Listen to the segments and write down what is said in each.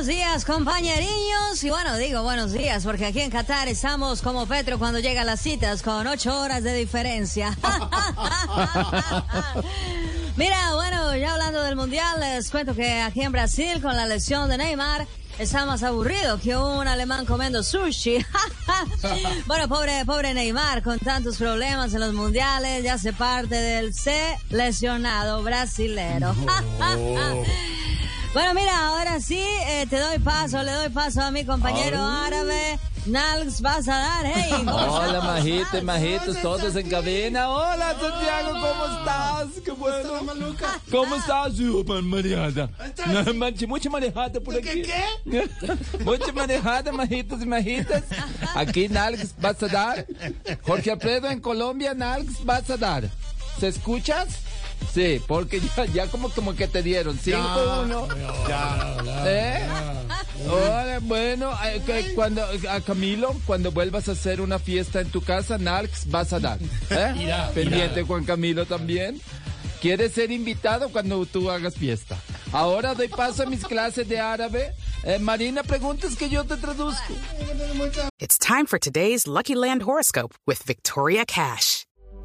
buenos días, compañeriños. Y bueno, digo buenos días porque aquí en Qatar estamos como Petro cuando llega a las citas con ocho horas de diferencia. Mira, bueno, ya hablando del mundial, les cuento que aquí en Brasil, con la lesión de Neymar, está más aburrido que un alemán comiendo sushi. bueno, pobre, pobre Neymar, con tantos problemas en los mundiales, ya se parte del C lesionado brasilero. Bueno, mira, ahora sí, eh, te doy paso, le doy paso a mi compañero árabe. Nalgs, vas a dar, hey. ¿cómo Hola, majitos, majitos, todos en cabina. Hola, Santiago, ¿cómo estás? Qué bueno. ¿Cómo estás? No, manche, mucha manejada por aquí. ¿Qué? mucha manejada, majitos y majitas. Aquí, Nalgs, vas a dar. Jorge Alfredo, en Colombia, Nalgs, vas a dar. ¿Se escuchas? Sí, porque ya, ya como, como que te dieron 5-1. ¿Eh? Ahora, bueno, eh, que cuando a Camilo, cuando vuelvas a hacer una fiesta en tu casa, Narcs vas a dar. ¿eh? Pendiente Juan Camilo también. ¿Quieres ser invitado cuando tú hagas fiesta? Ahora doy paso a mis clases de árabe. Eh, Marina, preguntas que yo te traduzco. It's time for today's Lucky Land horoscope with Victoria Cash.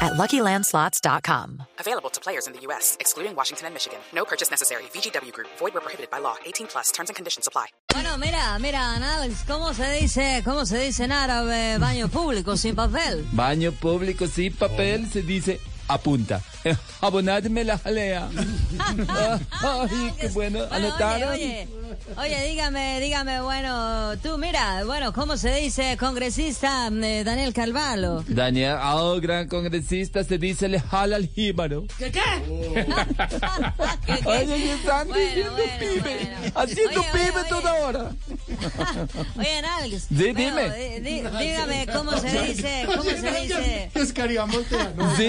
at LuckyLandSlots.com. Available to players in the U.S., excluding Washington and Michigan. No purchase necessary. VGW Group, void where prohibited by law. 18 plus terms and conditions apply. Bueno, mira, mira, Nalgs, ¿cómo se dice, cómo se dice en árabe baño público sin papel? Baño público sin papel se dice apunta. Abonadme la jalea. Ay, qué bueno. Bueno, ¿Anotaron? Oye, oye, oye, dígame, dígame, bueno, tú mira, bueno, ¿cómo se dice congresista eh, Daniel Calvalo? Daniel, oh, gran congresista, se dice le jala al jíbaro. ¿Qué, qué? Oye, y están Bueno, diciendo bueno, pibe, bueno. haciendo Oye, pibe oye, toda oye. hora. Oye, Nalgs. Sí, bueno, dime. di- di- dígame, ¿cómo se dice, cómo se dice? Es Cariamonte, ¿no? Sí,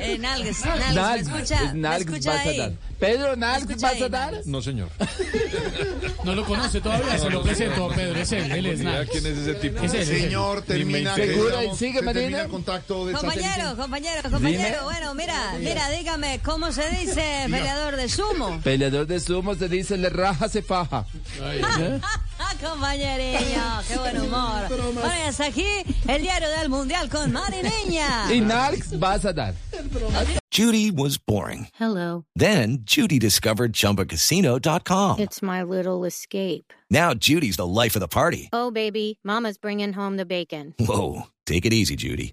Eh, Nalgs, Nalgs, ¿me Nalgs, escucha? es ¿Me Nalgs escucha vas a ahí? dar. Pedro, Nalgs escucha vas a dar. No, señor. No lo conoce todavía, se lo presento, Pedro. Es él, él es Nalgs. ¿Quién es ese tipo? Es él. Señor, termina. Termina- y sigue, Marina. contacto de Compañero, compañero, compañero. Bueno, mira, mira, dígame, ¿cómo se dice peleador de sumo? Peleador de sumo se dice le raja, se faja. Ah, compañerillo, qué buen humor. Bueno, y hasta aquí el diario del mundial con Mari Niña. Y Nalgs vas a dar. Judy was boring. Hello. Then Judy discovered ChumbaCasino.com. It's my little escape. Now Judy's the life of the party. Oh, baby, Mama's bringing home the bacon. Whoa, take it easy, Judy.